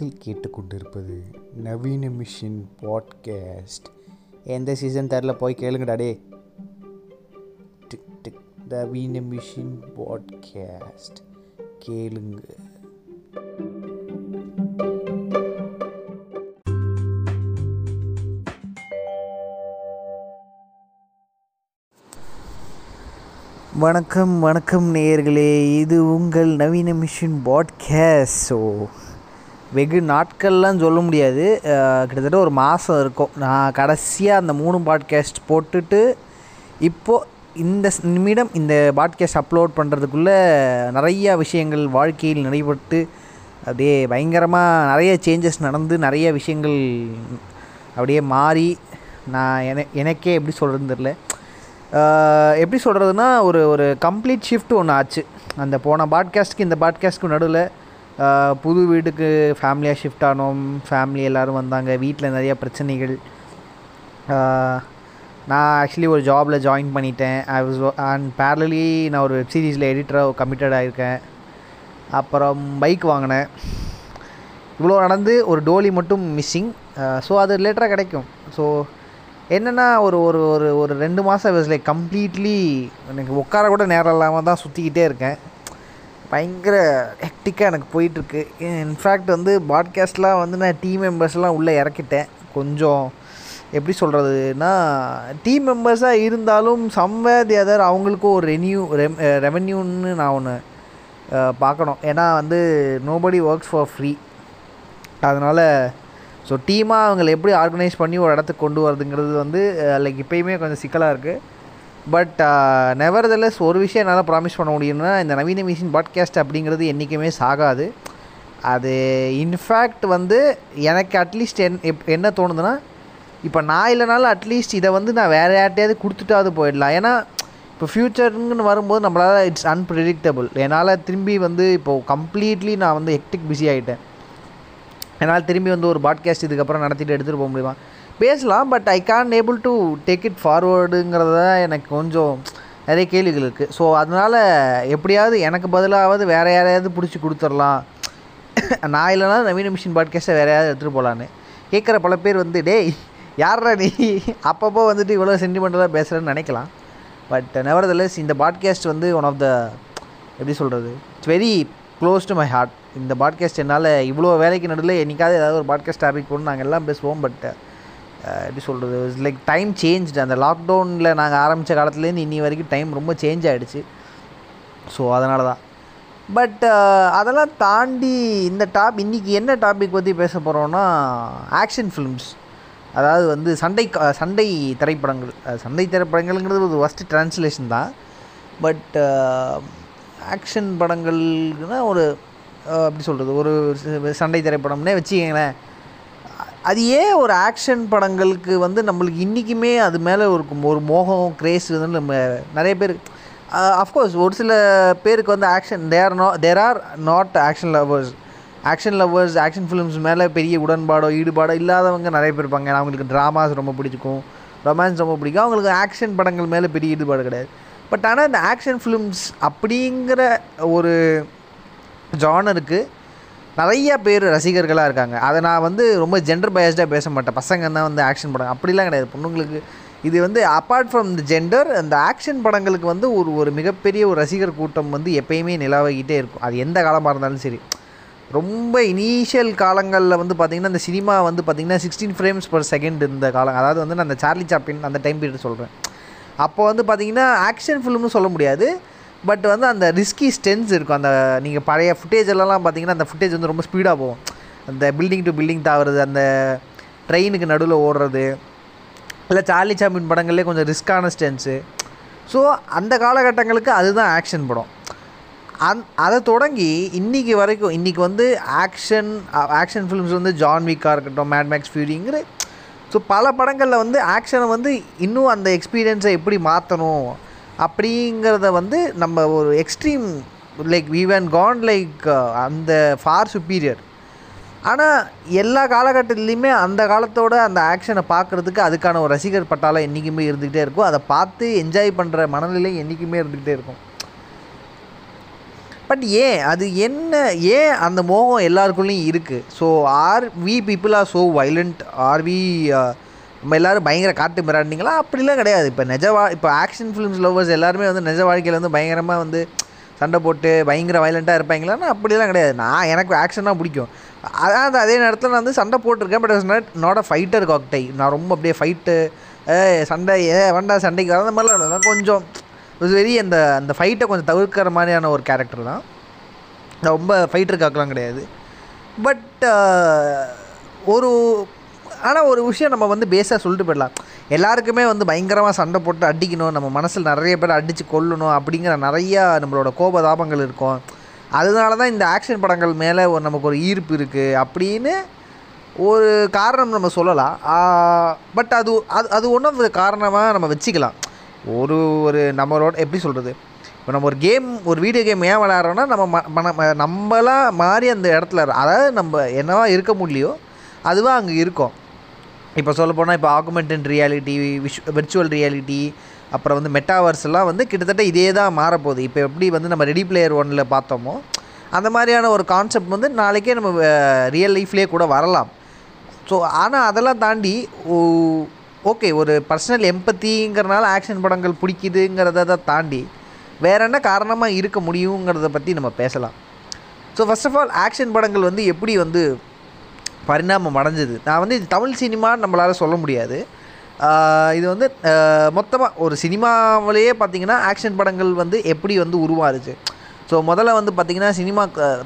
நீங்கள் கேட்டுக்கொண்டிருப்பது நவீன மிஷின் பாட்காஸ்ட். எந்த சீசன் தெரில போய் கேளுங்கடா டே டிக் டிக். நவீன மிஷின் பாட்காஸ்ட். கேளுங்க. வணக்கம் வணக்கம் நேயர்களே இது உங்கள் நவீன மிஷின் பாட்காஸ்ட். ஸோ வெகு நாட்கள்லாம் சொல்ல முடியாது. கிட்டத்தட்ட ஒரு மாதம் இருக்கும். நான் கடைசியாக அந்த மூணு பாட்காஸ்ட் போட்டுட்டு இப்போது இந்த நிமிடம் இந்த பாட்காஸ்ட் அப்லோட் பண்ணுறதுக்குள்ளே நிறையா விஷயங்கள் வாழ்க்கையில் நடைபெற்று அப்படியே பயங்கரமாக நிறைய சேஞ்சஸ் நடந்து நிறைய விஷயங்கள் அப்படியே மாறி நான் என எனக்கே எப்படி சொல்கிறதுன்னு தெரில எப்படி சொல்கிறதுனா ஒரு ஒரு கம்ப்ளீட் ஷிஃப்ட் ஒன்று ஆச்சு. அந்த போன பாட்காஸ்ட்டுக்கு இந்த பாட்காஸ்ட்க்கு நடுவில் புது வீட்டுக்கு ஃபேமிலியாக ஷிஃப்ட் ஆனோம். ஃபேமிலி எல்லோரும் வந்தாங்க. வீட்டில் நிறையா பிரச்சனைகள். நான் ஆக்சுவலி ஒரு ஜாபில் ஜாயின் பண்ணிட்டேன். ஐ வாஸ் அண்ட் பேரலி நான் ஒரு வெப் சீரிஸில் எடிட்டராக கமிட்டட் ஆகிருக்கேன் அப்புறம் பைக் வாங்கினேன். இவ்வளோ நடந்து ஒரு டோலி மட்டும் மிஸ்ஸிங் ஸோ அது லேட்டராக கிடைக்கும். ஸோ என்னென்னா ஒரு ஒரு ஒரு ஒரு ரெண்டு மாதம் வாஸ் லைக் கம்ப்ளீட்லி எனக்கு உட்கார கூட நேரம் இல்லாமல் தான் சுற்றிக்கிட்டே இருக்கேன். பயங்கர ஹெக்டிக்காக எனக்கு போயிட்டுருக்கு. இன்ஃபேக்ட் வந்து பாட்காஸ்ட்லாம் வந்து நான் டீம் மெம்பர்ஸ்லாம் உள்ளே இறக்கிட்டேன். கொஞ்சம் எப்படி சொல்கிறதுனா டீம் மெம்பர்ஸாக இருந்தாலும் சம்வேர் தி அதர் அவங்களுக்கும் ஒரு ரெனியூ ரெவென்யூன்னு eh, நான் ஒன்று eh, பார்க்கணும். ஏன்னா வந்து நோபடி ஒர்க்ஸ் ஃபார் ஃப்ரீ அதனால் ஸோ டீமாக அவங்களை எப்படி ஆர்கனைஸ் பண்ணி ஒரு இடத்துக்கு கொண்டு வரதுங்கிறது வந்து eh, லைக் இப்போயுமே கொஞ்சம் சிக்கலாக இருக்குது பட் நெவர்தலஸ் uh, ஒரு விஷயம் என்னால் ப்ராமிஸ் பண்ண முடியும்னா இந்த நவீன மிஷின் பாட்காஸ்ட் அப்படிங்கிறது என்றைக்குமே சாகாது. அது இன்ஃபேக்ட் வந்து எனக்கு அட்லீஸ்ட் என் எப்- என்ன தோணுதுன்னா இப்போ நான் இல்லைனாலும் அட்லீஸ்ட் இதை வந்து நான் வேறு யார்ட்டையாவது கொடுத்துட்டாவது போயிடலாம். ஏன்னா இப்போ ஃப்யூச்சருங்கன்னு வரும்போது நம்மளால் இட்ஸ் அன்பிரிடிக்டபிள் என்னால் திரும்பி வந்து இப்போது கம்ப்ளீட்லி நான் வந்து ஹெக்டிக் பிஸி ஆகிட்டேன் என்னால் திரும்பி வந்து ஒரு பாட்காஸ்ட் இதுக்கப்புறம் நடத்திட்டு எடுத்துகிட்டு போக முடியுமா? பேசலாம் but I can able to take it ஃபார்வேர்டுங்கிறத தான் எனக்கு கொஞ்சம் நிறைய கேள்விகள் இருக்குது ஸோ அதனால் எப்படியாவது எனக்கு பதிலாவது வேறு யாரையாவது பிடிச்சி கொடுத்துடலாம். நான் இல்லைனா நவீன மிஷின் பாட்காஸ்ட்டை வேறு யாராவது எடுத்துகிட்டு போகலான்னு கேட்குற பல பேர் வந்து டேய் யாரா நீ? அப்பப்போ வந்துட்டு இவ்வளோ சென்டிமெண்டலாக பேசுகிறேன்னு நினைக்கலாம். பட் நெவர்தலெஸ் இந்த பாட்காஸ்ட் வந்து ஒன் ஆஃப் த எப்படி சொல்கிறது it's very close to my heart இந்த பாட்காஸ்ட் என்னால் இவ்வளோ வேலைக்கு நடுவில் என்னைக்காவது ஏதாவது ஒரு பாட்காஸ்ட் டாபிக் போட்டு நாங்கள் எல்லாம் பேசுவோம் பட் எப்படி சொல்கிறது லைக் டைம் சேஞ்ச் அந்த லாக்டவுனில் நாங்கள் ஆரம்பித்த காலத்துலேருந்து இன்னி வரைக்கும் டைம் ரொம்ப சேஞ்ச் ஆகிடுச்சு ஸோ அதனால தான் பட் அதெல்லாம் தாண்டி இந்த டாப் இன்றைக்கி என்ன டாபிக் பற்றி பேச போகிறோன்னா ஆக்ஷன் ஃபிலிம்ஸ் அதாவது வந்து சண்டை சண்டை திரைப்படங்கள். சண்டை திரைப்படங்கள்ங்கிறது ஒரு ஃபஸ்ட்டு ட்ரான்ஸ்லேஷன் தான். பட் ஆக்ஷன் படங்கள்னா ஒரு எப்படி சொல்கிறது ஒரு சண்டை திரைப்படம்னே வச்சுக்கங்களேன். அது ஏன் ஒரு ஆக்ஷன் படங்களுக்கு வந்து நம்மளுக்கு இன்றைக்குமே அது மேலே ஒரு ஒரு மோகம் கிரேஸ் வந்து நம்ம நிறைய பேர் அஃப்கோர்ஸ் ஒரு சில பேருக்கு வந்து action there no there are not action lovers action lovers action films மேலே பெரிய உடன்பாடோ ஈடுபாடோ இல்லாதவங்க நிறைய பேர் இருப்பாங்க. அவங்களுக்கு ட்ராமாஸ் ரொம்ப பிடிக்கும் ரொமான்ஸ் ரொம்ப பிடிக்கும். அவங்களுக்கு ஆக்ஷன் படங்கள் மேலே பெரிய ஈடுபாடு கிடையாது. பட் ஆனால் இந்த ஆக்ஷன் ஃபிலிம்ஸ் அப்படிங்கிற ஒரு ஜானருக்கு நிறைய பேர் ரசிகர்களாக இருக்காங்க. அதை நான் வந்து ரொம்ப ஜெண்டர் பயஸ்டாக பேச மாட்டேன். பசங்க தான் வந்து ஆக்ஷன் படம். அப்படிலாம் கிடையாது. பொண்ணுங்களுக்கு இது வந்து அப்பார்ட் ஃப்ரம் த ஜெண்டர் அந்த ஆக்ஷன் படங்களுக்கு வந்து ஒரு ஒரு மிகப்பெரிய ஒரு ரசிகர் கூட்டம் வந்து எப்பயுமே நிலவகிட்டே இருக்கும். அது எந்த காலமாக இருந்தாலும் சரி. ரொம்ப இனிஷியல் காலங்களில் வந்து பார்த்திங்கன்னா இந்த சினிமா வந்து பார்த்திங்கன்னா சிக்ஸ்டீன் ஃப்ரேம்ஸ் பர் செகண்ட் இருந்த காலம். அதாவது வந்து நான் அந்த சார்லி சாப்பின் அந்த டைம் பீரியட் சொல்கிறேன் அப்போ வந்து பார்த்திங்கன்னா ஆக்ஷன் ஃபிலிம்னு சொல்ல முடியாது. பட் வந்து அந்த ரிஸ்கி ஸ்டென்ஸ் இருக்கும். அந்த நீங்கள் பழைய ஃபுட்டேஜ் எல்லாம் பார்த்தீங்கன்னா அந்த ஃபுட்டேஜ் வந்து ரொம்ப ஸ்பீடாக போகும். அந்த பில்டிங் டு பில்டிங் தாவுறது அந்த ட்ரெயினுக்கு நடுவில் ஓடுறது இல்லை சார்லி சாப்பின் படங்கள்லேயே கொஞ்சம் ரிஸ்க்கான ஸ்டென்ஸு ஸோ அந்த காலகட்டங்களுக்கு அதுதான் ஆக்ஷன் படம். அந் அதை தொடங்கி இன்றைக்கி வரைக்கும் இன்றைக்கி வந்து ஆக்ஷன் ஆக்ஷன் ஃபிலிம்ஸ் வந்து ஜான் வீக்காக இருக்கட்டும் மேட் மேக்ஸ் ஃபியூரிங்கிற ஸோ பல படங்களில் வந்து ஆக்ஷனை வந்து இன்னும் அந்த எக்ஸ்பீரியன்ஸை எப்படி மாற்றணும் அப்படிங்கிறத வந்து நம்ம ஒரு extreme like even can like அந்த ஃபார் சுப்பீரியர் ஆனால் எல்லா காலகட்டத்துலேயுமே அந்த காலத்தோட அந்த ஆக்ஷனை பார்க்குறதுக்கு அதுக்கான ஒரு ரசிகர் பட்டாளம் என்றைக்குமே இருந்துக்கிட்டே இருக்கும். அதை பார்த்து என்ஜாய் பண்ணுற மனநிலை என்றைக்குமே இருந்துக்கிட்டே இருக்கும். பட் ஏன்? அது என்ன? ஏன் அந்த மோகம் எல்லாருக்குள்ளேயும் இருக்குது so are we people are so violent are we நம்ம எல்லோரும் பயங்கர காட்டு மிராண்டிங்களா? அப்படிலாம் கிடையாது. இப்போ நிஜ வா இப்போ ஆக்ஷன் ஃபிலிம்ஸ் லவ்வர்ஸ் எல்லாருமே வந்து நிஜ வாழ்க்கையில் வந்து பயங்கரமாக வந்து சண்டை போட்டு பயங்கர வயலண்ட்டாக இருப்பாங்களான்னா அப்படிலாம் கிடையாது. நான் எனக்கு ஆக்ஷனாக பிடிக்கும். அதான் அதே நேரத்தில் நான் வந்து சண்டை போட்டிருக்கேன் but not not a fighter காக்டை நான் ரொம்ப அப்படியே ஃபைட்டு ஏ சண்டை ஏ வேண்டா சண்டைக்கு அந்த மாதிரிலாம் இல்லை. நான் கொஞ்சம் வெரி அந்த அந்த ஃபைட்டை கொஞ்சம் தவிர்க்கிற மாதிரியான ஒரு கேரக்டர் தான். நான் ரொம்ப ஃபைட்டர் காக்கலாம் கிடையாது. பட் uh, ஒரு ஆனால் ஒரு விஷயம் நம்ம வந்து பேஸாக சொல்லிட்டு போயிடலாம். எல்லாருக்குமே வந்து பயங்கரமாக சண்டை போட்டு அடிக்கணும். நம்ம மனசில் நிறைய பேர் அடித்து கொல்லணும் அப்படிங்கிற நிறையா நம்மளோட கோபதாபங்கள் இருக்கும். அதனால தான் இந்த ஆக்ஷன் படங்கள் மேலே ஒரு நமக்கு ஒரு ஈர்ப்பு இருக்குது அப்படின்னு ஒரு காரணம் நம்ம சொல்லலாம். பட் அது அது அது ஒன்றும் காரணமாக நம்ம வச்சுக்கலாம். ஒரு ஒரு நம்மளோட எப்படி சொல்கிறது இப்போ நம்ம ஒரு கேம் ஒரு வீடியோ கேம் ஏன் விளையாடுறோன்னா நம்ம ம மன நம்மளாக மாறி அந்த இடத்துல அதாவது நம்ம என்னவா இருக்க முடியலையோ அதுவாக அங்கே இருக்கும். இப்போ சொல்ல போனால் இப்போ augmented reality with virtual reality அப்புறம் வந்து மெட்டாவர்ஸ் எல்லாம் வந்து கிட்டத்தட்ட இதே தான் மாறப்போகுது. இப்போ எப்படி வந்து நம்ம ரெடி பிளேயர் ஒன்னில் பார்த்தோமோ அந்த மாதிரியான ஒரு கான்செப்ட் வந்து நாளைக்கே நம்ம ரியல் லைஃப்லேயே கூட வரலாம். ஸோ ஆனால் அதெல்லாம் தாண்டி ஓகே ஒரு பர்சனல் எம்பத்திங்கிறனால ஆக்ஷன் படங்கள் பிடிக்குதுங்கிறத தான் தாண்டி வேற என்ன காரணமாக இருக்க முடியுங்கிறத பற்றி நம்ம பேசலாம். So first of all action படங்கள் வந்து எப்படி வந்து பரிணாமம் அடைஞ்சது. நான் வந்து இது தமிழ் சினிமான்னு நம்மளால் சொல்ல முடியாது. இது வந்து மொத்தமாக ஒரு சினிமாவிலேயே பார்த்தீங்கன்னா ஆக்ஷன் படங்கள் வந்து எப்படி வந்து உருவாருச்சு ஸோ முதல்ல வந்து பார்த்திங்கன்னா சினிமா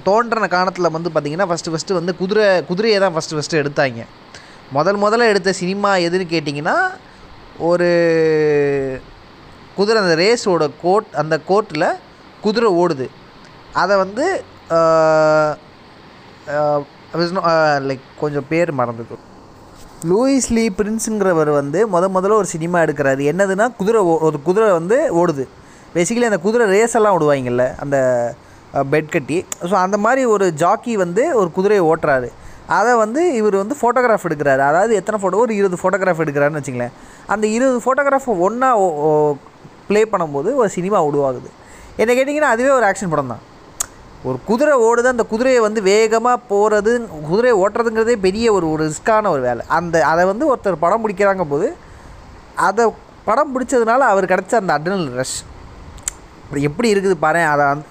தோன்றின காலத்தில் வந்து பார்த்திங்கன்னா ஃபஸ்ட்டு ஃபஸ்ட்டு வந்து குதிரை குதிரையை தான் ஃபஸ்ட்டு ஃபஸ்ட்டு எடுத்தாங்க. முதல் முதல்ல எடுத்த சினிமா எதுன்னு கேட்டிங்கன்னா ஒரு குதிரை அந்த ரேஸோட கோட் அந்த கோட்டில் குதிரை ஓடுது. அதை வந்து லைக் uh, கொஞ்சம் பேர் மறந்துக்கும் லூயிஸ் லீ பிரின்ஸுங்கிறவர் வந்து முத முதல்ல ஒரு சினிமா எடுக்கிறாரு. என்னதுன்னா குதிரை ஓ- ஒரு குதிரை வந்து ஓடுது. பேசிக்கலி அந்த குதிரை ரேஸ் எல்லாம் ஓடுவாங்கல்ல அந்த பெட் கட்டி. ஸோ அந்த மாதிரி ஒரு ஜாக்கி வந்து ஒரு குதிரையை ஓட்டுறாரு. அதை வந்து இவர் வந்து ஃபோட்டோகிராஃப் எடுக்கிறாரு. அதாவது எத்தனை ஃபோட்டோ ஒரு இருபது ஃபோட்டோகிராஃப் எடுக்கிறாருன்னு வச்சுங்களேன் அந்த இருபது ஃபோட்டோகிராஃப் ஒன்றா ப்ளே பண்ணும்போது ஒரு சினிமா உருவாகுது. என்ன கேட்டிங்கன்னா அதுவே ஒரு ஆக்ஷன் படம் தான் ஒரு குதிரை ஓடுது அந்த குதிரையை வந்து வேகமாக போகிறது குதிரையை ஓட்டுறதுங்கிறதே பெரிய ஒரு ஒரு ரிஸ்க்கான ஒரு வேலை. அந்த அதை வந்து ஒருத்தர் படம் பிடிக்கிறாங்க போது அதை படம் பிடிச்சதுனால அவர் கிடச்ச அந்த அட்ரினல் ரஷ் எப்படி இருக்குது பாரு அதை வந்து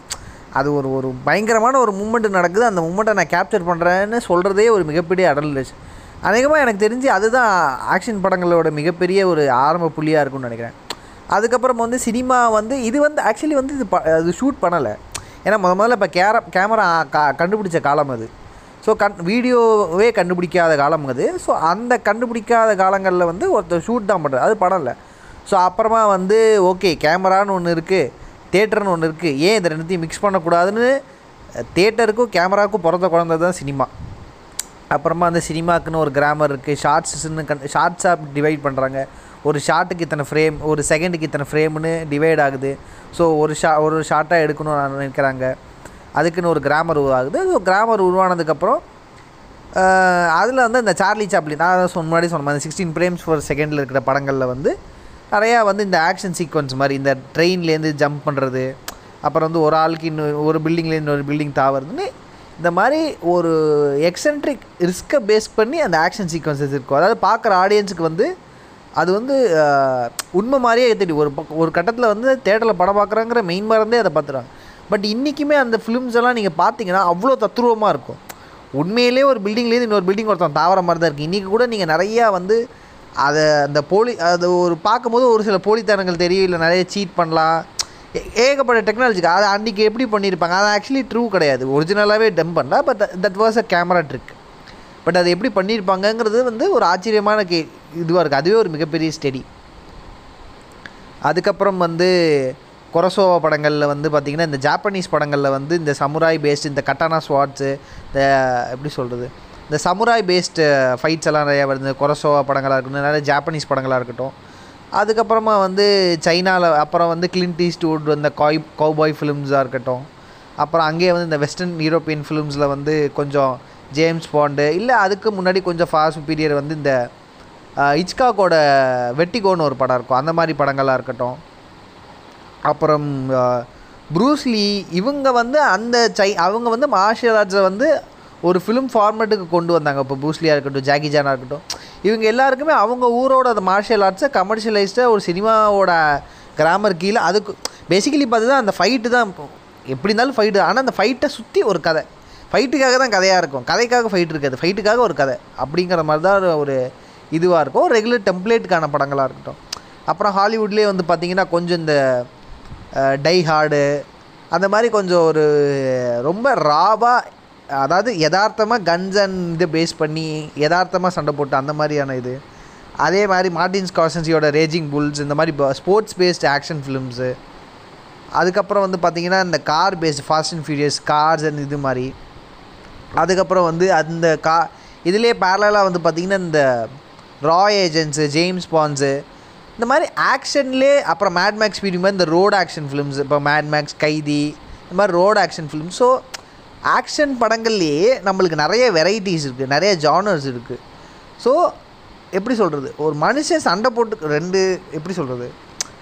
அது ஒரு ஒரு பயங்கரமான ஒரு மூமெண்ட் நடக்குது. அந்த மூமெண்ட்டை நான் கேப்சர் பண்ணுறேன்னு சொல்கிறதே ஒரு மிகப்பெரிய அடல் ரஷ் அநேகமாக எனக்கு தெரிஞ்சு அதுதான் ஆக்ஷன் படங்களோட மிகப்பெரிய ஒரு ஆரம்ப புள்ளியாக இருக்கும்னு நினைக்கிறேன். அதுக்கப்புறம் வந்து சினிமா வந்து இது வந்து ஆக்சுவலி வந்து இது ப- அது ஷூட் பண்ணலை. ஏன்னா முத முதல்ல இப்போ கேர கேமரா கா கண்டுபிடிச்ச காலம் அது. ஸோ கண் வீடியோவே கண்டுபிடிக்காத காலம் அது. ஸோ அந்த கண்டுபிடிக்காத காலங்களில் வந்து ஒருத்தர் ஷூட் தான் பண்ணுறது அது படம் இல்லை. ஸோ அப்புறமா வந்து ஓகே கேமரான்னு ஒன்று இருக்குது தேட்டர்னு ஒன்று இருக்குது ஏன் இதை ரெண்டுத்தையும் மிக்ஸ் பண்ணக்கூடாதுன்னு தேட்டருக்கும் கேமராவுக்கும் பிறந்த குழந்தை தான் சினிமா. அப்புறமா அந்த சினிமாக்குன்னு ஒரு கிராமர் இருக்குது ஷார்ட்ஸ்ன்னு கண் ஷார்ட்ஸாக டிவைட் பண்ணுறாங்க ஒரு ஷார்ட்டுக்கு இத்தனை ஃப்ரேம் ஒரு செகண்டுக்கு இத்தனை ஃப்ரேம்னு டிவைட் ஆகுது. ஸோ ஒரு ஷா ஒரு ஷார்ட்டாக எடுக்கணும்னு நினைக்கிறாங்க. அதுக்குன்னு ஒரு கிராமர் உருவாகுது. ஸோ கிராமர் உருவானதுக்கப்புறம் அதில் வந்து இந்த சார்லி சாப்ளின் நான் சொன்ன முன்னாடி சொன்ன மாதிரி சிக்ஸ்டீன் ஃப்ரேம்ஸ் ஒரு செகண்டில் இருக்கிற படங்களில் வந்து நிறையா வந்து இந்த ஆக்ஷன் சீக்வன்ஸ் மாதிரி இந்த ட்ரெயின்லேருந்து ஜம்ப் பண்ணுறது அப்புறம் வந்து ஒரு ஆளுக்கு இன்னொரு ஒரு பில்டிங்லேருந்து இன்னொரு பில்டிங் தாவறதுன்னு இந்த மாதிரி ஒரு எக்ஸென்ட்ரிக் ரிஸ்க்கை பேஸ் பண்ணி அந்த ஆக்ஷன் சீக்வன்சஸ் இருக்கும். அதாவது பார்க்குற ஆடியன்ஸுக்கு வந்து அது வந்து உண்மை மாதிரியே ஏற்றிட்டு ஒரு ஒரு கட்டத்தில் வந்து தேட்டரில் படம் பார்க்குறாங்கிற மெயின் மறந்தே அதை பார்த்துறாங்க பட் இன்றைக்குமே அந்த ஃபிலிம்ஸ் எல்லாம் நீங்கள் பார்த்தீங்கன்னா அவ்வளோ தத்ரூபமாக இருக்கும். உண்மையிலே ஒரு பில்டிங்லேருந்து இன்னொரு பில்டிங் ஒருத்தன் தாவர மாதிரி தான் இருக்குது இன்றைக்கி கூட நீங்கள் நிறையா வந்து அதை அந்த போலி அது ஒரு பார்க்கும்போது ஒரு சில போலித்தனங்கள் தெரியும் இல்லை நிறைய சீட் பண்ணலாம். ஏ- ஏகப்பட்ட டெக்னாலஜிக்கு அதை அன்றைக்கி எப்படி பண்ணியிருப்பாங்க அது ஆக்சுவலி ட்ரூ கிடையாது. ஒரிஜினலாகவே டம் பண்ணல but that was a camera trick but அது எப்படி பண்ணியிருப்பாங்கங்கிறது வந்து ஒரு ஆச்சரியமான கே இதுவாக இருக்குது அதுவே ஒரு மிகப்பெரிய ஸ்டடி அதுக்கப்புறம் வந்து கொரசோவா படங்களில் வந்து பார்த்திங்கன்னா இந்த ஜாப்பனீஸ் படங்களில் வந்து இந்த சமுராய் பேஸ்டு இந்த கட்டானா ஸ்வாட்ஸு இந்த எப்படி சொல்கிறது இந்த சமுராய் பேஸ்டு ஃபைட்ஸ் எல்லாம் நிறையா வருது. கொரசோவா படங்களாக இருக்கட்டும் நிறைய ஜாப்பனீஸ் படங்களாக இருக்கட்டும். அதுக்கப்புறமா வந்து சைனாவில் அப்புறம் வந்து கிளின்ட் ஈஸ்ட்வுட் இந்த காய் கௌபாய் ஃபிலிம்ஸாக இருக்கட்டும். அப்புறம் அங்கேயே வந்து இந்த வெஸ்டர்ன் யூரோப்பியன் ஃபிலிம்ஸில் வந்து கொஞ்சம் ஜேம்ஸ் பாண்டு இல்லை அதுக்கு முன்னாடி கொஞ்சம் ஃபாஸ்ட் பீரியட் வந்து இந்த இச்காக்கோட வெட்டிகோன்னு ஒரு படம் இருக்கும். அந்த மாதிரி படங்களாக இருக்கட்டும். அப்புறம் ப்ரூஸ்லி இவங்க வந்து அந்த சை அவங்க வந்து மார்ஷியல் ஆர்ட்ஸை வந்து ஒரு ஃபிலிம் ஃபார்மேட்டுக்கு கொண்டு வந்தாங்க. இப்போ ப்ரூஸ்லியாக இருக்கட்டும் ஜாக்கி ஜானாக இருக்கட்டும். இவங்க எல்லாருக்குமே அவங்க ஊரோட அந்த மார்ஷியல் ஆர்ட்ஸை கமர்ஷியலைஸ்டாக ஒரு சினிமாவோட கிராமர் கீழே அதுக்கு பேசிக்கலி பார்த்து அந்த ஃபைட்டு தான். எப்படி இருந்தாலும் ஃபைட்டு ஆனால் அந்த ஃபைட்டை சுற்றி ஒரு கதை. ஃபைட்டுக்காக தான் கதையாக இருக்கும். கதைக்காக ஃபைட் இருக்காது. ஃபைட்டுக்காக ஒரு கதை. அப்படிங்கிற மாதிரி தான் ஒரு இதுவாக இருக்கும். ரெகுலர் டெம்ப்ளேட்டுக்கான படங்களாக இருக்கட்டும். அப்புறம் ஹாலிவுட்லேயே வந்து பார்த்திங்கன்னா கொஞ்சம் இந்த டை ஹார்டு அந்த மாதிரி கொஞ்சம் ஒரு ரொம்ப ராவாக அதாவது யதார்த்தமாக கன்ஸ் அண்ட் இதை பேஸ் பண்ணி யதார்த்தமாக சண்டை போட்டு அந்த மாதிரியான இது. அதே மாதிரி மார்டின் ஸ்கார்சன்சியோட ரேஜிங் புல்ஸ் இந்த மாதிரி ஸ்போர்ட்ஸ் பேஸ்டு ஆக்ஷன் ஃபிலிம்ஸு அதுக்கப்புறம் வந்து பார்த்திங்கன்னா இந்த car based fast and furious cars and இது மாதிரி. அதுக்கப்புறம் வந்து அந்த கா இதுலேயே பேரலாக வந்து பார்த்திங்கன்னா இந்த ராய் ஏஜென்ட்ஸு ஜேம்ஸ் பான்ஸு இந்த மாதிரி ஆக்ஷன்லேயே அப்புறம் மேட் மேக்ஸ் பீரி மாதிரி இந்த ரோடு ஆக்ஷன் ஃபிலிம்ஸ் இப்போ மேட் மேக்ஸ் கைதி இந்த மாதிரி road action film so action படங்கள்லேயே நம்மளுக்கு நிறைய வெரைட்டிஸ் இருக்குது நிறைய ஜானர்ஸ் இருக்குது ஸோ எப்படி சொல்கிறது ஒரு மனுஷன் சண்டை போட்டு ரெண்டு எப்படி சொல்கிறது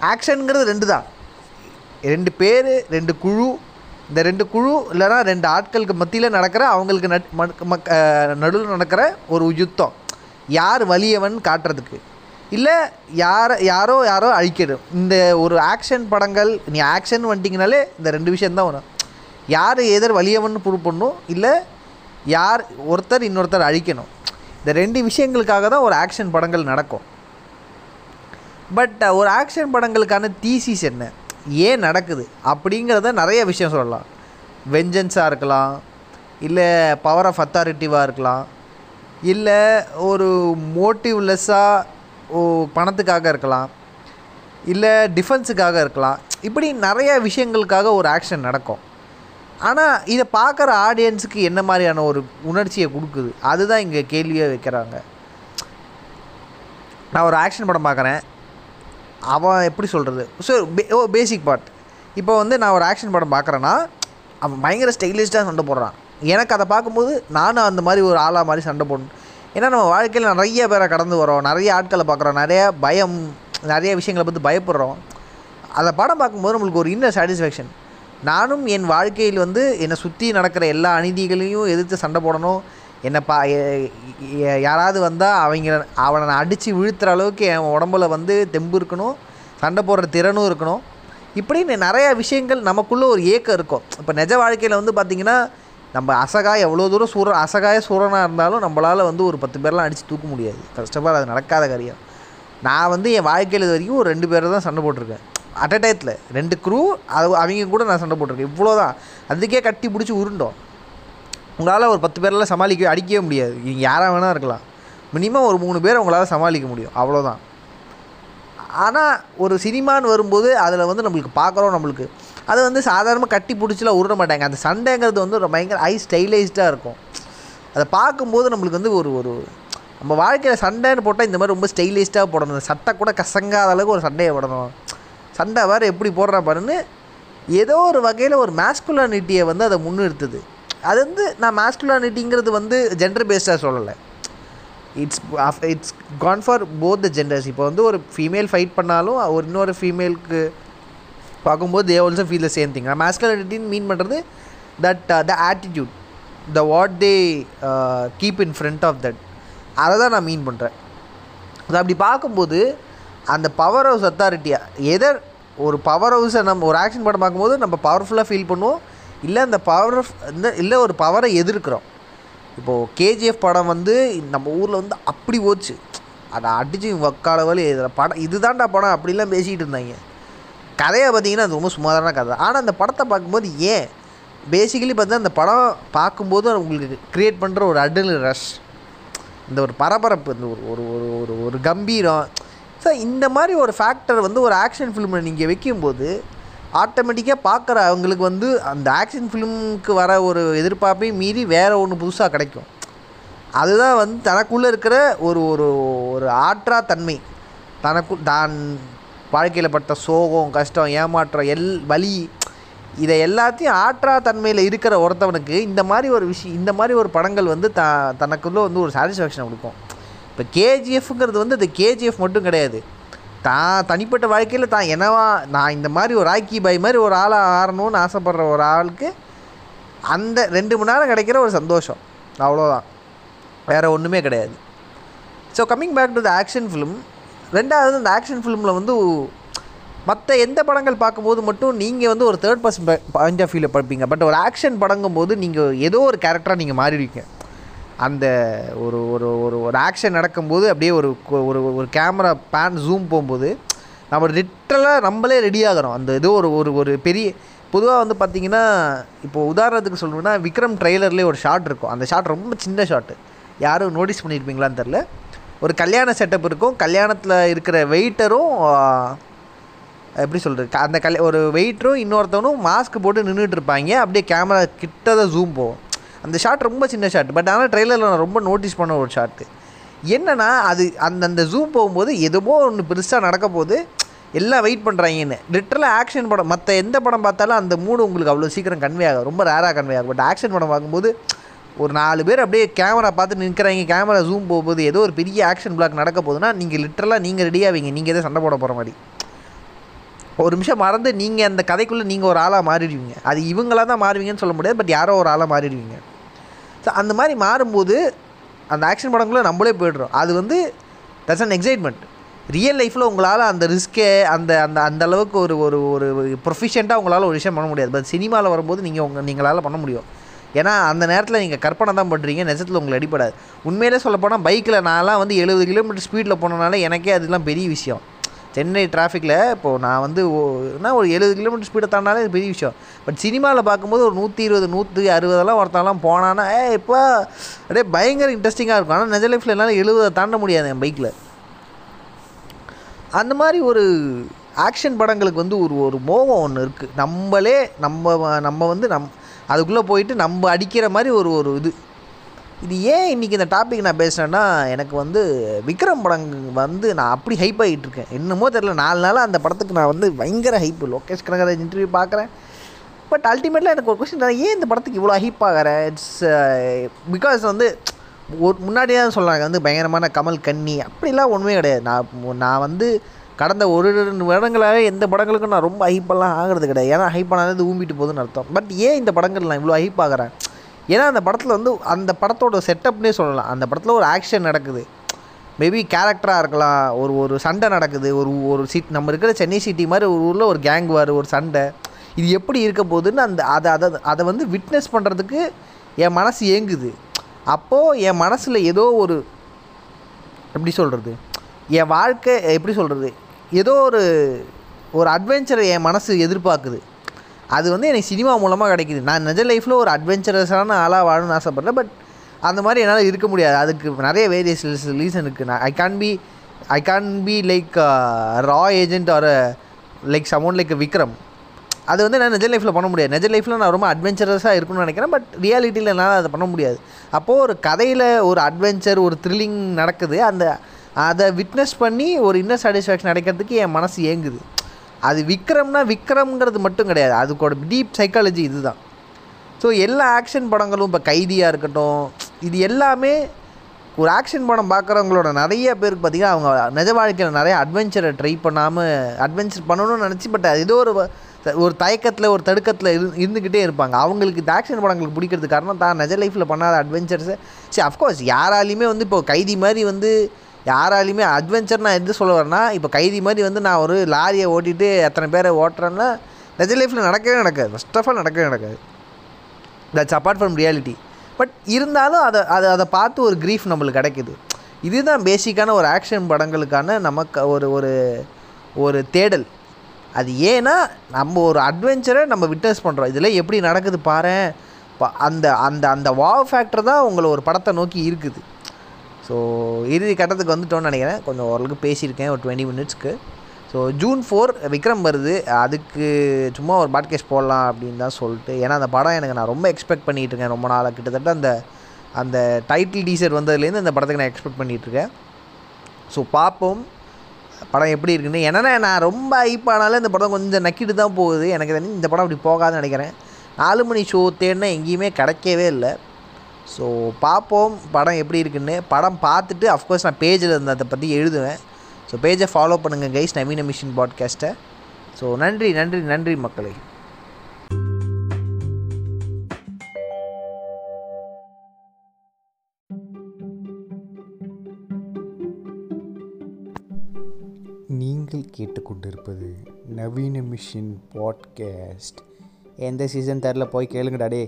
ஆக்ஷனுங்கிறது ரெண்டு தான் ரெண்டு பேர் ரெண்டு குழு இந்த ரெண்டு குழு இல்லைனா ரெண்டு ஆட்களுக்கு மத்தியில் நடக்கிற அவங்களுக்கு நட் மக் நடுவில் நடக்கிற ஒரு யுத்தம். யார் வலியவன் காட்டுறதுக்கு? இல்லை யார் யாரோ யாரோ அழிக்கணும் இந்த ஒரு ஆக்ஷன் படங்கள் நீ ஆக்ஷன் வந்துட்டிங்கனாலே இந்த ரெண்டு விஷயந்தான் வரும். யார் எதர் வலியவன் ப்ரூவ் பண்ணும் இல்லை யார் ஒருத்தர் இன்னொருத்தர் அழிக்கணும். இந்த ரெண்டு விஷயங்களுக்காக தான் ஒரு ஆக்ஷன் படங்கள் நடக்கும். பட் ஒரு ஆக்ஷன் படங்களுக்கான தீசிஸ் என்ன? ஏன் நடக்குது அப்படிங்கிறத நிறைய விஷயம் சொல்லலாம். வெஞ்சன்ஸாக இருக்கலாம் இல்லை பவர் ஆஃப் அத்தாரிட்டிவாக இருக்கலாம் இல்லை ஒரு மோட்டிவ்லெஸ்ஸாக ஓ பணத்துக்காக இருக்கலாம் இல்லை டிஃபென்ஸுக்காக இருக்கலாம். இப்படி நிறைய விஷயங்களுக்காக ஒரு ஆக்ஷன் நடக்கும். ஆனால் இதை பார்க்குற ஆடியன்ஸுக்கு என்ன மாதிரியான ஒரு உணர்ச்சியை கொடுக்குது? அதுதான் இங்கே கேள்வியாக வைக்கிறாங்க. நான் ஒரு ஆக்ஷன் படம் பார்க்குறேன். அவன் எப்படி சொல்கிறது ஸோ ஓ பேசிக் பார்ட் இப்போ வந்து நான் ஒரு ஆக்ஷன் படம் பார்க்குறேன்னா அவன் பயங்கர ஸ்டைலிஷ்டாக சண்டை போடுறான். எனக்கு அதை பார்க்கும்போது நானும் அந்த மாதிரி ஒரு ஆளாக மாதிரி சண்டை போடணும். ஏன்னா நம்ம வாழ்க்கையில் நிறைய பேரை கடந்து வரோம் நிறைய ஆட்களை பார்க்குறோம் நிறைய பயம் நிறைய விஷயங்களை பற்றி பயப்படுறோம். அந்த படம் பார்க்கும்போது நம்மளுக்கு ஒரு இன்னர் சாட்டிஸ்ஃபேக்ஷன் நானும் என் வாழ்க்கையில் வந்து என்னை சுற்றி நடக்கிற எல்லா அநீதிகளையும் எதிர்த்து சண்டை போடணும். என்னை பா யாராவது வந்தால் அவங்க அவனை நான் அடித்து வீழ்த்துற அளவுக்கு என் உடம்புல வந்து தெம்பு இருக்கணும் சண்டை போடுற திறனும் இருக்கணும். இப்படின்னு நிறையா விஷயங்கள் நமக்குள்ளே ஒரு ஏக்கம் இருக்கும். இப்போ நிஜ வாழ்க்கையில் வந்து பார்த்திங்கன்னா நம்ம அசகாய் எவ்வளோ தூரம் சூற அசகாய சூரனாக இருந்தாலும் நம்மளால் வந்து ஒரு பத்து பேர்லாம் அடித்து தூக்க முடியாது. ஃபர்ஸ்ட் ஆஃப் ஆல் அது நடக்காத காரியம். நான் வந்து என் வாழ்க்கையில் இது வரைக்கும் ஒரு ரெண்டு பேரை தான் சண்டை போட்டிருக்கேன். அட் அ டயத்தில் ரெண்டு குரூ அது அவங்க கூட நான் சண்டை போட்டிருக்கேன். இவ்வளோ தான் அதுக்கே கட்டி பிடிச்சி உருண்டோம். உங்களால் ஒரு பத்து பேரெல்லாம் சமாளிக்க அடிக்கவே முடியாது. நீங்கள் யாராக வேணால் இருக்கலாம். மினிமம் ஒரு மூணு பேர் உங்களால் சமாளிக்க முடியும். அவ்வளோதான் ஆனால் ஒரு சினிமான்னு வரும்போது அதில் வந்து நம்மளுக்கு பார்க்குறோம் நம்மளுக்கு. அது வந்து சாதாரணமாக கட்டி பிடிச்சிலாம் உருட மாட்டாங்க. அந்த சண்டைங்கிறது வந்து ஒரு பயங்கர ஹை ஸ்டைலைஸ்டாக இருக்கும். அதை பார்க்கும்போது நம்மளுக்கு வந்து ஒரு ஒரு நம்ம வாழ்க்கையில் சண்டைன்னு போட்டால் இந்த மாதிரி ரொம்ப ஸ்டைலிஸ்ட்டாக போடணும். சட்டை கூட கசங்காத அளவுக்கு ஒரு சண்டையை போடணும். சண்டை வேறு எப்படி போடுறா பாருன்னு ஏதோ ஒரு வகையில் ஒரு மேஸ்குலானிட்டியை வந்து அதை முன்னிறுத்துது. அது வந்து நான் மாஸ்குலானிட்டிங்கிறது வந்து ஜெண்டர் பேஸ்டாக சொல்லலை. It's it's can for both the genders இப்போ வந்து ஒரு ஃபீமேல் ஃபைட் பண்ணாலும் ஒரு இன்னொரு ஃபீமேலுக்கு பார்க்கும்போது they also feel the same thing நான் மாஸ்குலானிட்டின்னு மீன் பண்ணுறது that the attitude the what they keep in front of that அதை தான் நான் மீன் பண்ணுறேன் அது அப்படி பார்க்கும்போது அந்த பவர் ஹவுஸ் அத்தாரிட்டியாக எதர் ஒரு பவர் ஹவுஸை நம்ம ஒரு ஆக்ஷன் படம் பார்க்கும்போது நம்ம பவர்ஃபுல்லாக ஃபீல் பண்ணுவோம் இல்லை அந்த பவர் இந்த இல்லை ஒரு பவரை எதிர்க்கிறோம். இப்போது கேஜிஎஃப் படம் வந்து நம்ம ஊரில் வந்து அப்படி போச்சு. அதை அடித்து வக்கால வழி இதில் படம் இதுதான்டா படம் அப்படிலாம் பேசிக்கிட்டு இருந்தாங்க. கதையை பார்த்தீங்கன்னா அது ரொம்ப சுமாரான கதை. ஆனால் அந்த படத்தை பார்க்கும்போது ஏன்? பேசிக்கலி பார்த்தா அந்த படம் பார்க்கும்போது உங்களுக்கு க்ரியேட் பண்ணுற ஒரு அடல் ரஷ் இந்த ஒரு பரபரப்பு இந்த ஒரு ஒரு ஒரு ஒரு ஒரு கம்பீரம். ஸோ இந்த மாதிரி ஒரு ஃபேக்டர் வந்து ஒரு ஆக்ஷன் ஃபிலிமில் நீங்கள் வைக்கும்போது ஆட்டோமேட்டிக்காக பார்க்குற அவங்களுக்கு வந்து அந்த ஆக்ஷன் ஃபிலிமுக்கு வர ஒரு எதிர்பார்ப்பையும் மீறி வேறு ஒன்று புதுசாக கிடைக்கும். அதுதான் வந்து தனக்குள்ளே இருக்கிற ஒரு ஒரு ஒரு ஆற்றா தன்மை. தனக்கு தான் வாழ்க்கையில் பட்ட சோகம் கஷ்டம் ஏமாற்றம் எல் வலி இதை எல்லாத்தையும் ஆற்றா தன்மையில் இருக்கிற ஒருத்தவனுக்கு இந்த மாதிரி ஒரு விஷயம் இந்த மாதிரி ஒரு படங்கள் வந்து த தனக்குள்ளே வந்து ஒரு சாட்டிஸ்ஃபேக்ஷனை கொடுக்கும். இப்போ கேஜிஎஃப்ங்கிறது வந்து அது கேஜிஎஃப் மட்டும் கிடையாது. தான் தனிப்பட்ட வாழ்க்கையில் தான். என்னவா நான் இந்த மாதிரி ஒரு ஆக்கி பாய் மாதிரி ஒரு ஆளாக ஆறணும்னு ஆசைப்படுற ஒரு ஆளுக்கு அந்த ரெண்டு மணி நேரம் கிடைக்கிற ஒரு சந்தோஷம். அவ்வளோதான் வேறு ஒன்றுமே கிடையாது. So coming back to the action film ரெண்டாவது இந்த ஆக்ஷன் ஃபிலிமில் வந்து மற்ற எந்த படங்கள் பார்க்கும்போது மட்டும் நீங்கள் வந்து ஒரு தேர்ட் பர்சன் பாயிண்ட் ஆஃப் வியூவில் பார்ப்பீங்க. பட் ஒரு ஆக்ஷன் படங்கும்போது நீங்கள் ஏதோ ஒரு கேரக்டராக நீங்கள் மாறிடுவீங்க அந்த ஒரு ஒரு ஒரு ஒரு ஆக்ஷன் நடக்கும்போது அப்படியே ஒரு ஒரு ஒரு கேமரா பேன் ஜூம் போகும்போது நம்ம லிட்டலாக நம்மளே ரெடி ஆகிறோம் அந்த இது ஒரு ஒரு ஒரு பெரிய பொதுவாக வந்து பார்த்திங்கன்னா இப்போ உதாரணத்துக்கு சொல்லணும்னா விக்ரம் ட்ரெய்லர்லேயே ஒரு ஷாட் இருக்கும். அந்த ஷாட் ரொம்ப சின்ன ஷாட்டு யாரும் நோட்டீஸ் பண்ணியிருப்பீங்களான்னு தெரில ஒரு கல்யாண செட்டப் இருக்கும். கல்யாணத்தில் இருக்கிற வெயிட்டரும் எப்படி சொல்கிறது அந்த கல் ஒரு வெயிட்டரும் இன்னொருத்தவனும் மாஸ்க் போட்டு நின்றுட்டு இருப்பாங்க. அப்படியே கேமரா கிட்ட தான் ஜூம் போகும். அந்த ஷாட் ரொம்ப சின்ன ஷாட் பட் ஆனால் ட்ரெய்லரில் நான் ரொம்ப நோட்டீஸ் பண்ண ஒரு ஷாட்டு என்னென்னா அது அந்தந்த ஜூம் போகும்போது எதுவோ ஒன்று பெருசாக நடக்க போது எல்லாம் வெயிட் பண்ணுறாங்கன்னு லிட்டரலாக ஆக்ஷன் படம் மற்ற எந்த படம் பார்த்தாலும் அந்த மூடு உங்களுக்கு அவ்வளோ சீக்கிரம் கன்வே ஆகும் ரொம்ப ரேராக கன்வே ஆகும். பட் ஆக்ஷன் படம் பார்க்கும்போது ஒரு நாலு பேர் அப்படியே கேமரா பார்த்து நிற்கிறாங்க கேமரா ஜூம் போகும்போது ஏதோ ஒரு பெரிய ஆக்ஷன் பிளாக் நடக்க போகுதுன்னா நீங்கள் லிட்டரலாக நீங்கள் ரெடியாவீங்க நீங்கள் எதோ சண்டை போட போகிற மாதிரி. ஒரு நிமிஷம் மறந்து நீங்கள் அந்த கதைக்குள்ளே நீங்கள் ஒரு ஆளாக மாறிடுவீங்க. அது இவங்களாக தான் மாறுவீங்கன்னு சொல்ல முடியாது பட் யாரோ ஒரு ஆளாக மாறிடுவீங்க. ஸோ அந்த மாதிரி மாறும்போது அந்த ஆக்ஷன் படங்களும் நம்மளே போய்டுறோம். அது வந்து தட்ஸ் அன் எக்ஸைட்மெண்ட் ரியல் லைஃப்பில் உங்களால் அந்த ரிஸ்க்கே அந்த அந்த அந்த அளவுக்கு ஒரு ஒரு ஒரு ப்ரொஃபிஷியண்ட்டாக உங்களால் ஒரு விஷயம் பண்ண முடியாது. பட் சினிமாவில் வரும்போது நீங்கள் உங்கள் நீங்களால் பண்ண முடியும். ஏன்னா அந்த நேரத்தில் நீங்கள் கற்பனை தான் பண்ணுறீங்க நிஜத்தில் உங்களை அடிப்படாது உண்மையிலே சொல்லப்போனால் பைக்கில் நான்லாம் வந்து எழுபது கிலோமீட்டர் ஸ்பீடில் போனனால எனக்கே அதெல்லாம் பெரிய விஷயம். சென்னை டிராஃபிக்கில் இப்போது நான் வந்து ஓ- என்ன ஒரு எழுபது கிலோமீட்டர் ஸ்பீடை தாண்டாலே பெரிய விஷயம். பட் சினிமாவில் பார்க்கும்போது ஒரு நூற்றி இருபது நூற்றி அறுபதெல்லாம் ஒருத்தெல்லாம் போனான்னா ஏ இப்போ அப்படியே பயங்கர இன்ட்ரெஸ்டிங்காக இருக்கும். ஆனால் நிஜ லைஃப்பில் என்னால் எழுபதை தாண்ட முடியாது என் பைக்கில் அந்த மாதிரி ஒரு ஆக்ஷன் படங்களுக்கு வந்து ஒரு ஒரு மோகம் ஒன்று இருக்குது நம்மளே நம்ம நம்ம வந்து நம் அதுக்குள்ளே போயிட்டு நம்ம அடிக்கிற மாதிரி ஒரு ஒரு இது. இது ஏன் இன்றைக்கி இந்த டாபிக் நான் பேசுகிறேன்னா எனக்கு வந்து விக்ரம் படம் வந்து நான் அப்படி ஹைப் ஆகிட்டு இருக்கேன். என்னமோ தெரில நாலு நாளாக அந்த படத்துக்கு நான் வந்து பயங்கர ஹைப்பு லோகேஷ் கனகராஜ் இன்டர்வியூ பார்க்குறேன். பட் அல்டிமேட்லாம் எனக்கு ஒரு கொஸ்டின் ஏன் இந்த படத்துக்கு இவ்வளோ ஹைப் ஆகிறேன் இட்ஸ் பிகாஸ் வந்து ஒரு முன்னாடியே தான் சொல்கிறாங்க வந்து பயங்கரமான கமல் கன்னி அப்படிலாம் ஒன்றுமே கிடையாது. நான் நான் வந்து கடந்த ஒரு ரெண்டு வருடங்களாகவே எந்த படங்களுக்கும் நான் ரொம்ப ஹைப்பெல்லாம் ஆகிறது கிடையாது. ஏன்னா ஹைப் ஆனாலே இது ஊம்பிட்டு போகுதுன்னு அர்த்தம். பட் ஏன் இந்த படங்கள் நான் இவ்வளோ ஹைப் ஆகிறேன்? ஏன்னா அந்த படத்தில் வந்து அந்த படத்தோட செட்டப்னே சொல்லலாம். அந்த படத்தில் ஒரு ஆக்ஷன் நடக்குது. மேபி கேரக்டராக இருக்கலாம். ஒரு ஒரு சண்டை நடக்குது. ஒரு ஒரு சிட் நம்ம இருக்கிற சென்னை சிட்டி மாதிரி ஒரு ஊரில் ஒரு கேங் வார் ஒரு சண்டை. இது எப்படி இருக்க போகுதுன்னு அந்த அதை அதை அதை வந்து விட்னஸ் பண்ணுறதுக்கு என் மனசு ஏங்குது. அப்போது என் மனசில் ஏதோ ஒரு எப்படி சொல்கிறது என் வாழ்க்கை எப்படி சொல்கிறது ஏதோ ஒரு ஒரு அட்வென்ச்சரை என் மனசு எதிர்பார்க்குது. அது வந்து எனக்கு சினிமா மூலமாக கிடைக்குது. நான் நிஜ லைஃப்பில் ஒரு அட்வென்ச்சரஸான ஆளாக வாழணும்னு ஆசைப்பட்றேன். பட் அந்த மாதிரி என்னால் இருக்க முடியாது. அதுக்கு நிறைய வேரியஸ் ரீசன் இருக்குது நான் I can be I can be like raw agent or like someone like Vikram அது வந்து நான் நிஜ லைஃப்பில் பண்ண முடியாது. நிஜ லைஃப்பில் நான் ரொம்ப அட்வென்ச்சரஸாக இருக்கணும்னு நினைக்கிறேன். பட் ரியாலிட்டியில் என்னால் அதை பண்ண முடியாது. அப்போது ஒரு கதையில் ஒரு அட்வென்ச்சர் ஒரு த்ரில்லிங் நடக்குது. அந்த அதை விட்னஸ் பண்ணி ஒரு இன்னர் சாட்டிஸ்ஃபேக்ஷன் அடைக்கிறதுக்கு என் மனசு ஏங்குது. அது விக்ரம்னா விக்ரம்ங்கிறது மட்டும் கிடையாது. அதுக்கோட டீப் சைக்காலஜி இதுதான். ஸோ எல்லா ஆக்ஷன் படங்களும் இப்போ கைதியாக இருக்கட்டும் இது எல்லாமே ஒரு ஆக்ஷன் படம் பார்க்குறவங்களோட நிறைய பேருக்கு பார்த்திங்கன்னா அவங்க நிஜ வாழ்க்கையில் நிறைய அட்வென்ச்சரை ட்ரை பண்ணாமல் அட்வென்ச்சர் பண்ணணும்னு நினச்சி பட் அது ஏதோ ஒரு ஒரு தயக்கத்தில் ஒரு தடுக்கத்தில் இரு இருந்துக்கிட்டே இருப்பாங்க. அவங்களுக்கு இந்த ஆக்ஷன் படங்களுக்கு பிடிக்கிறது காரணம் தான் நிஜ லைஃப்பில் பண்ணாத அட்வென்ச்சர்ஸை சரி அஃப்கோர்ஸ் யாராலையுமே வந்து இப்போ கைதி மாதிரி வந்து யாராலையுமே அட்வென்ச்சர் நான் எது சொல்ல வரேன்னா இப்போ கைதி மாதிரி வந்து நான் ஒரு லாரியை ஓட்டிட்டு எத்தனை பேரை ஓட்டுறேன்னா நிஜ லைஃப்பில் நடக்கவே நடக்காது. ஃபஸ்ட் ஆஃப் ஆல் நடக்கவே நடக்காது. That's apart from reality but இருந்தாலும் அதை அதை அதை பார்த்து ஒரு க்ரீஃப் நம்மளுக்கு கிடைக்குது. இதுதான் பேசிக்கான ஒரு ஆக்ஷன் படங்களுக்கான நமக்கு ஒரு ஒரு ஒரு தேடல். அது ஏன்னா நம்ம ஒரு அட்வென்ச்சரை நம்ம விட்னஸ் பண்ணுறோம் இதில் எப்படி நடக்குது பாரு அந்த அந்த அந்த வாவ் ஃபேக்டர் தான் உங்களை ஒரு படத்தை நோக்கி இருக்குது ஸோ இறுதி கட்டத்துக்கு வந்துட்டோன்னு நினைக்கிறேன். கொஞ்சம் ஓரளவுக்கு பேசியிருக்கேன் ஒரு டுவெண்ட்டி மினிட்ஸ்க்கு ஸோ ஜூன் ஃபோர் விக்ரம் வருது. அதுக்கு சும்மா ஒரு பாட்கேஸ்ட் போடலாம் அப்படின்னு தான் சொல்லிட்டு. ஏன்னா அந்த படம் எனக்கு நான் ரொம்ப எக்ஸ்பெக்ட் பண்ணிகிட்டு இருக்கேன். ரொம்ப நாளாக கிட்டத்தட்ட அந்த அந்த டைட்டில் டீசர் வந்ததுலேருந்து அந்த படத்துக்கு நான் எக்ஸ்பெக்ட் பண்ணிகிட்டு இருக்கேன். ஸோ பார்ப்போம். படம் எப்படி இருக்குன்னு. என்னென்னா நான் ரொம்ப ஐப்பானாலும் இந்த படம் கொஞ்சம் நக்கிட்டு தான் போகுது. எனக்கு தெரிஞ்சு இந்த படம் அப்படி போகாதுன்னு நினைக்கிறேன். நாலு மணி ஷோ தேடினா எங்கேயுமே கிடைக்கவே இல்லை. ஸோ பார்ப்போம். படம் எப்படி இருக்குன்னு. படம் பார்த்துட்டு அஃப்கோர்ஸ் நான் பேஜில் இருந்த அதை பற்றி எழுதுவேன். ஸோ பேஜை ஃபாலோ பண்ணுங்கள் கைஸ் நவீன மிஷின் பாட்காஸ்ட்டை ஸோ நன்றி நன்றி நன்றி மக்களே. நீங்கள் கேட்டுக்கொண்டிருப்பது நவீன மிஷின் பாட்காஸ்ட் எந்த சீசன் தெரில போய் கேளுங்கடா டே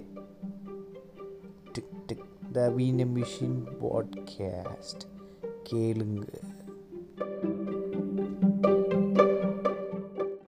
நவீன மிஷின் பாட்காஸ்ட் கேளுங்க